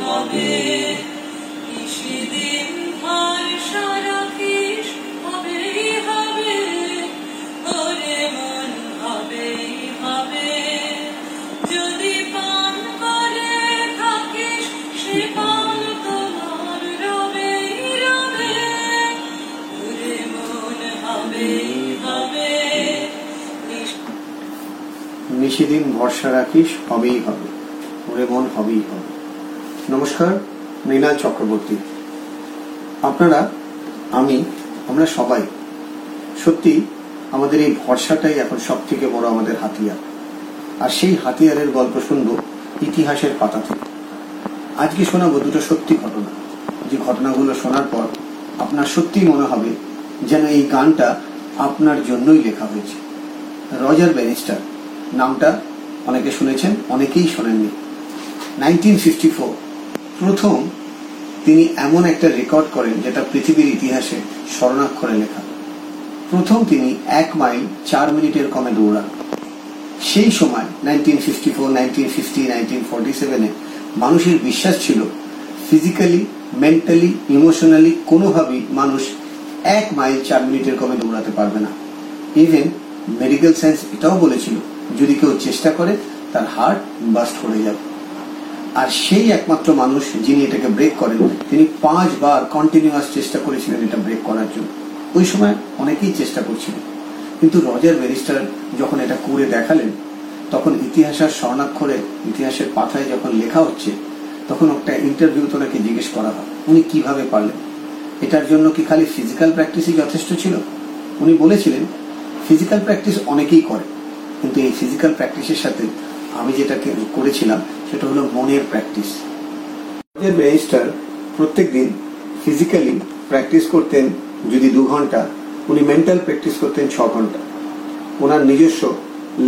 হবে? সেদিন হবে হবে। যদি পান করে থাকিস, সে পান তোমার রবেই রবে। ওরে মন হবে। হবে নিশিদিন ভরসা রাখিস, হবেই হবে। ওরে মন হবেই হবে। নমস্কার মৃণাল চক্রবর্তী। আপনারা, আমি, আমরা সবাই, সত্যি আমাদের এই ভরসাটাই এখন সব থেকে বড় আমাদের হাতিয়ার। আর সেই হাতিয়ারের গল্প শুনব ইতিহাসের পাতা থেকে। আজকে শোনাবো দুটো সত্যি ঘটনা। যে ঘটনাগুলো শোনার পর আপনার সত্যিই মনে হবে যেন এই গানটা আপনার জন্যই লেখা হয়েছে। রজার ব্যানিস্টার নামটা অনেকে শুনেছেন, অনেকেই শোনেননি। Nineteen fifty four. প্রথম তিনি এমন একটা রেকর্ড করেন যেটা পৃথিবীর ইতিহাসে স্মরণাক্ষরে লেখা। প্রথম তিনি এক মাইল চার মিনিটের কমে দৌড়ান। সেই সময়, nineteen fifty four, nineteen nineteen সেভেনে মানুষের বিশ্বাস ছিল, ফিজিক্যালি, মেন্টালি, ইমোশনালি কোনোভাবেই মানুষ এক মাইল চার মিনিটের কমে দৌড়াতে পারবে না। ইভেন মেডিকেল সায়েন্স এটাও বলেছিল, যদি কেউ চেষ্টা করে, তার হার্ট বাস্ট করে যাবে। আর সেই একমাত্র মানুষ যিনি এটাকে ব্রেক করেন, তিনি পাঁচবার কন্টিনিউয়াস চেষ্টা করেছিলেন এটা ব্রেক করার জন্য। ওই সময় অনেকেই চেষ্টা করছিলেন কিন্তু রজার ব্যারিস্টার যখন এটা করে দেখালেন, তখন ইতিহাসের স্বর্ণাক্ষরে, ইতিহাসের পাথায় যখন লেখা হচ্ছে, তখন একটা ইন্টারভিউতে ওনাকে জিজ্ঞেস করা হয়, উনি কীভাবে পারলেন? এটার জন্য কি খালি ফিজিক্যাল প্র্যাকটিসই যথেষ্ট ছিল? উনি বলেছিলেন ফিজিক্যাল প্র্যাকটিস অনেকেই করে, কিন্তু এই ফিজিক্যাল প্র্যাকটিসের সাথে আমি যেটা করেছিলাম, সেটা হলো মনের প্র্যাকটিস রজার ব্যারিস্টার প্রত্যেক দিন ফিজিক্যালি প্র্যাকটিস করতেন যদি দু ঘণ্টা, উনি মেন্টাল প্র্যাকটিস করতেন ছ ঘণ্টা। ওনার নিজস্ব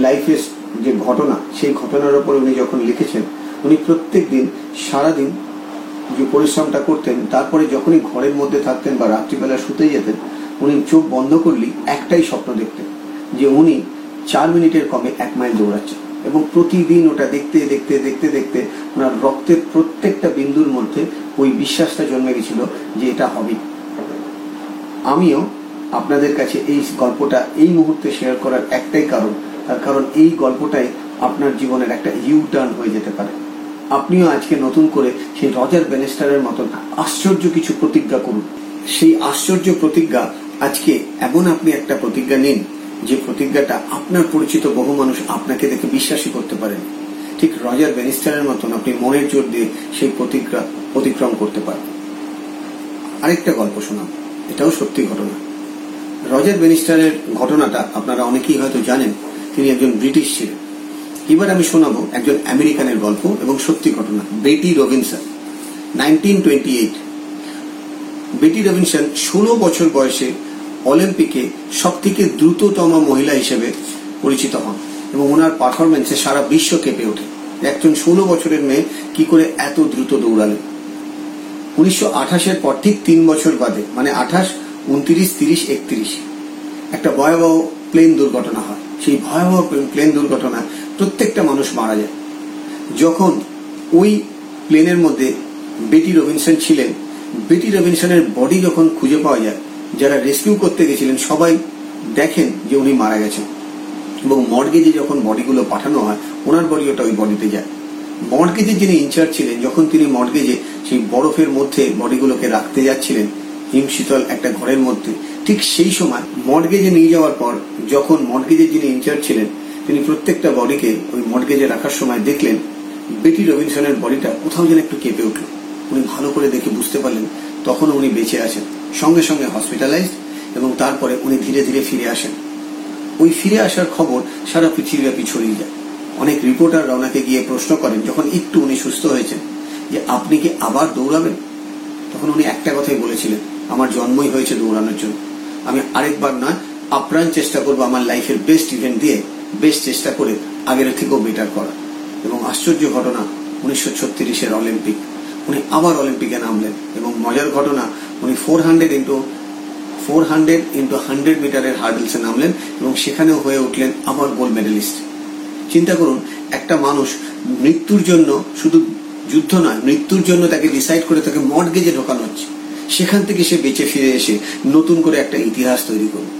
লাইফের যে ঘটনা, সেই ঘটনার উপর উনি যখন লিখেছেন, উনি প্রত্যেক দিন সারাদিন যে পরিশ্রমটা করতেন, তারপরে যখনই ঘরের মধ্যে থাকতেন বা রাত্রিবেলা শুতে যেতেন, উনি চোখ বন্ধ করলেই একটাই স্বপ্ন দেখতেন যে উনি চার মিনিটের কমে এক মাইল দৌড়াচ্ছেন। এবং প্রতিদিন ওটা দেখতে দেখতে দেখতে দেখতে ওনার রক্তের প্রত্যেকটা বিন্দুর মধ্যে ওই বিশ্বাসটা জন্মে গেছিল যে এটা হবেই আমিও আপনাদের কাছে এই গল্পটা এই মুহূর্তে শেয়ার করার একটাই কারণ, তার কারণ এই গল্পটাই আপনার জীবনের একটা ইউ টার্ন হয়ে যেতে পারে। আপনিও আজকে নতুন করে সেই রজার বেনেস্টারের মতন আশ্চর্য কিছু প্রতিজ্ঞা করুন। সেই আশ্চর্য প্রতিজ্ঞা আজকে এমন আপনি একটা প্রতিজ্ঞা নিন যে প্রতিজ্ঞাটা আপনার পরিচিত বহু মানুষ আপনাকে দেখে বিশ্বাসই করতে পারেন। ঠিক রজার বেনিস্টারের মতন আপনি মনের জোর দিয়ে সেই প্রতিজ্ঞা অতিক্রম করতে পারেন। আরেকটা গল্প শোনাব এটাও সত্যি ঘটনা। রজার বেনিস্টারের ঘটনাটা আপনারা অনেকেই হয়তো জানেন, তিনি একজন ব্রিটিশ ছিলেন। এবার আমি শোনাবো একজন আমেরিকানের গল্প এবং সত্যি ঘটনা, Betty Robinson, nineteen twenty eight. Betty Robinson ষোলো বছর বয়সে অলিম্পিকে সব থেকে দ্রুততম মহিলা হিসেবে পরিচিত হন এবং ওনার পারফরমেন্সে সারা বিশ্ব কেঁপে ওঠে। একজন ষোলো বছরের মেয়ে কি করে এত দ্রুত দৌড়ালেন উনিশশো আঠাশের পর ঠিক তিন বছর বাদে মানে আঠাশ, উনত্রিশ, তিরিশ, একত্রিশ, একটা ভয়াবহ প্লেন দুর্ঘটনা হয়। সেই ভয়াবহ প্লেন দুর্ঘটনায় প্রত্যেকটা মানুষ মারা যায়। যখন ওই প্লেনের মধ্যে বেটি রবিনসন ছিলেন, বেটি রবিনসনের বডি যখন খুঁজে পাওয়া যায় যারা রেস্কিউ করতে গেছিলেন, সবাই দেখেন যে উনি মারা গেছেন। এবং মর্গেজে যখন বডিগুলো পাঠানো হয়, ওনার বডি ওটা ওই বডিতে যায়। মর্গেজের যিনি ইনচার্জ ছিলেন, যখন তিনি মর্গেজে সেই বরফের মধ্যে বডিগুলোকে রাখতে যাচ্ছিলেন হিমশীতল একটা ঘরের মধ্যে, ঠিক সেই সময় মর্গেজে নিয়ে যাওয়ার পর যখন মর্গেজের যিনি ইনচার্জ ছিলেন, তিনি প্রত্যেকটা বডিকে ওই মর্গেজে রাখার সময় দেখলেন, বেটি রবিনসনের বডিটা কোথাও যেন একটু কেঁপে উঠল। উনি ভালো করে দেখে বুঝতে পারলেন, তখন উনি বেঁচে আছেন। সঙ্গে সঙ্গে হসপিটালাইজড এবং তারপরে উনি ধীরে ধীরে ফিরে আসেন। ওই ফিরে আসার খবর সারা পৃথিবীব্যাপী ছড়িয়ে যায়। অনেক রিপোর্টার ওনাকে গিয়ে প্রশ্ন করেন, যখন একটু উনি সুস্থ হয়েছেন, যে আপনি কি আবার দৌড়াবেন? তখন উনি একটা কথাই বলেছিলেন, আমার জন্মই হয়েছে দৌড়ানোর জন্য। আমি আরেকবার নয়, আপ্রাণ চেষ্টা করব আমার লাইফের বেস্ট ইভেন্ট দিয়ে বেস্ট চেষ্টা করে আগের থেকেও বেটার করা এবং আশ্চর্য ঘটনা, উনিশশো ছত্রিশের অলিম্পিক উনি আবার অলিম্পিকে নামলেন এবং মজার ঘটনা উনি four hundred into four hundred into hundred মিটারের হার্ডেলসে নামলেন এবং সেখানেও হয়ে উঠলেন আবার গোল্ড মেডেলিস্ট চিন্তা করুন, একটা মানুষ মৃত্যুর জন্য শুধু যুদ্ধ নয়, মৃত্যুর জন্য তাকে ডিসাইড করে তাকে মর্গেজে ঢোকানো হচ্ছে। সেখান থেকে সে বেঁচে ফিরে এসে নতুন করে একটা ইতিহাস তৈরি করবে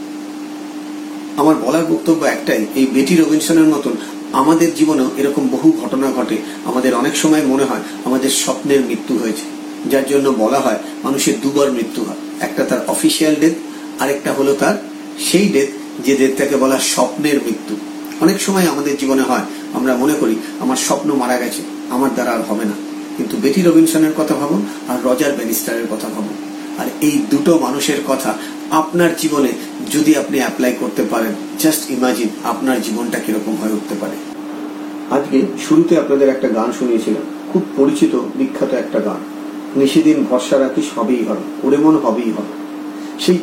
আমার বলার বক্তব্য একটাই, এই বেটি রবিনসনের মতন আমাদের জীবনেও এরকম বহু ঘটনা ঘটে, আমাদের অনেক সময় মনে হয় আমাদের স্বপ্নের মৃত্যু হয়েছে। যার জন্য বলা হয় মানুষের দুবার মৃত্যু হয়। একটা তার অফিসিয়াল ডেথ আরেকটা হলো তার সেই ডেথ যে ডেথটাকে বলা স্বপ্নের মৃত্যু। অনেক সময় আমাদের জীবনে হয়, আমরা মনে করি, আমার স্বপ্ন মারা গেছে, আমার দ্বারা আর হবে না। কিন্তু বেটি রবিনসনের কথা ভাবুন আর রজার ব্যানিস্টারের কথা ভাবুন। আর এই দুটো মানুষের কথা আপনার জীবনে যদি আপনি অ্যাপ্লাই করতে পারেন জাস্ট ইমাজিন আপনার জীবনটা কীরকম হয়ে উঠতে পারে। আজকে শুরুতে আপনাদের একটা গান শুনিয়েছিলাম, খুব পরিচিত, বিখ্যাত একটা গান। নিশিদিন ভরসা রাখি হবেই হবে, ওরে মন হবেই হবে। সেই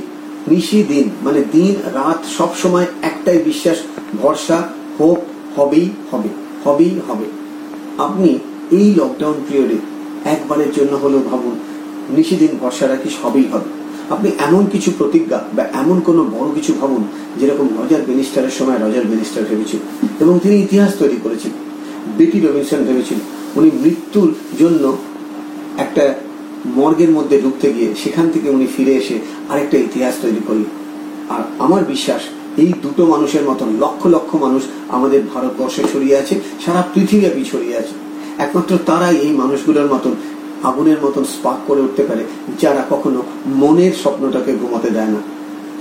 নিশিদিন মানে দিন, রাত, সব সময় একটাই বিশ্বাস, ভরসা, হোপ, হবেই হবে হবেই হবে। আপনি এই লকডাউন পিরিয়ডে একবারের জন্য হলেও ভাবুন, নিশিদিন ভরসা রাখি হবেই হবে। আপনি এমন কিছু প্রতিজ্ঞা বা এমন কোনো বড় কিছু ভাবুন, যেরকম রজার বেনিস্টারের সময় রজার বেনিস্টার ভেবেছিল এবং তিনি ইতিহাস তৈরি করেছিলেন, বেটি রবিনসন ভেবেছিল উনি মৃত্যুর জন্য একটা মর্গের মধ্যে ঢুকতে গিয়ে সেখান থেকে উনি ফিরে এসে আরেকটা ইতিহাস তৈরি করলেন আর আমার বিশ্বাস, এই দুটো মানুষের মতন লক্ষ লক্ষ মানুষ আমাদের ভারতবর্ষে ছড়িয়ে আছে, সারা পৃথিবীব্যাপী ছড়িয়ে আছে। একমাত্র তারাই এই মানুষগুলোর মতন, আগুনের মতন স্পাক করে উঠতে পারে, যারা কখনো মনের স্বপ্নটাকে ঘুমাতে দেয় না।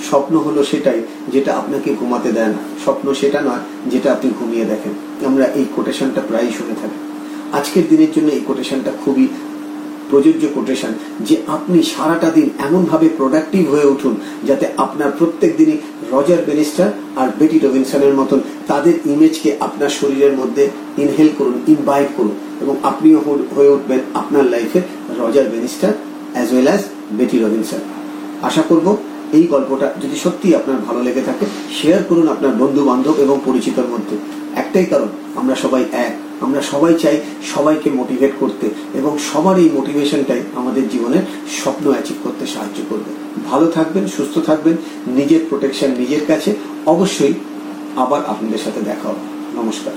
স্বপ্ন হলো সেটাই, যেটা আপনাকে ঘুমাতে দেয় না। স্বপ্ন সেটা নয়, যেটা আপনি ঘুমিয়ে দেখেন। আমরা এই কোটেশনটা প্রায়ই শুনে থাকি। আজকের দিনের জন্য এই কোটেশনটা খুবই প্রযোজ্য কোটেশন যে আপনি সারাটা দিন এমনভাবে প্রোডাক্টিভ হয়ে উঠুন যাতে আপনার প্রত্যেক দিনই রজার বেনিস্টার আর বেটি রবিনসনের মতন তাদের ইমেজকে আপনার শরীরের মধ্যে ইনহেল করুন ইনভাইট করুন এবং আপনিও হয়ে উঠবেন আপনার লাইফে Roger Bannister as well as Betty Robinson. আশা করব এই গল্পটা যদি সত্যি আপনার ভালো লেগে থাকে শেয়ার করুন আপনার বন্ধু বান্ধব এবং পরিচিতর মধ্যে। একটাই কারণ, আমরা সবাই এক। আমরা সবাই চাই সবাইকে মোটিভেট করতে এবং সবার এই মোটিভেশনটাই আমাদের জীবনের স্বপ্ন অ্যাচিভ করতে সাহায্য করবে। ভালো থাকবেন, সুস্থ থাকবেন, নিজের প্রোটেকশন নিজের কাছে। অবশ্যই আবার আপনাদের সাথে দেখা হবে। নমস্কার।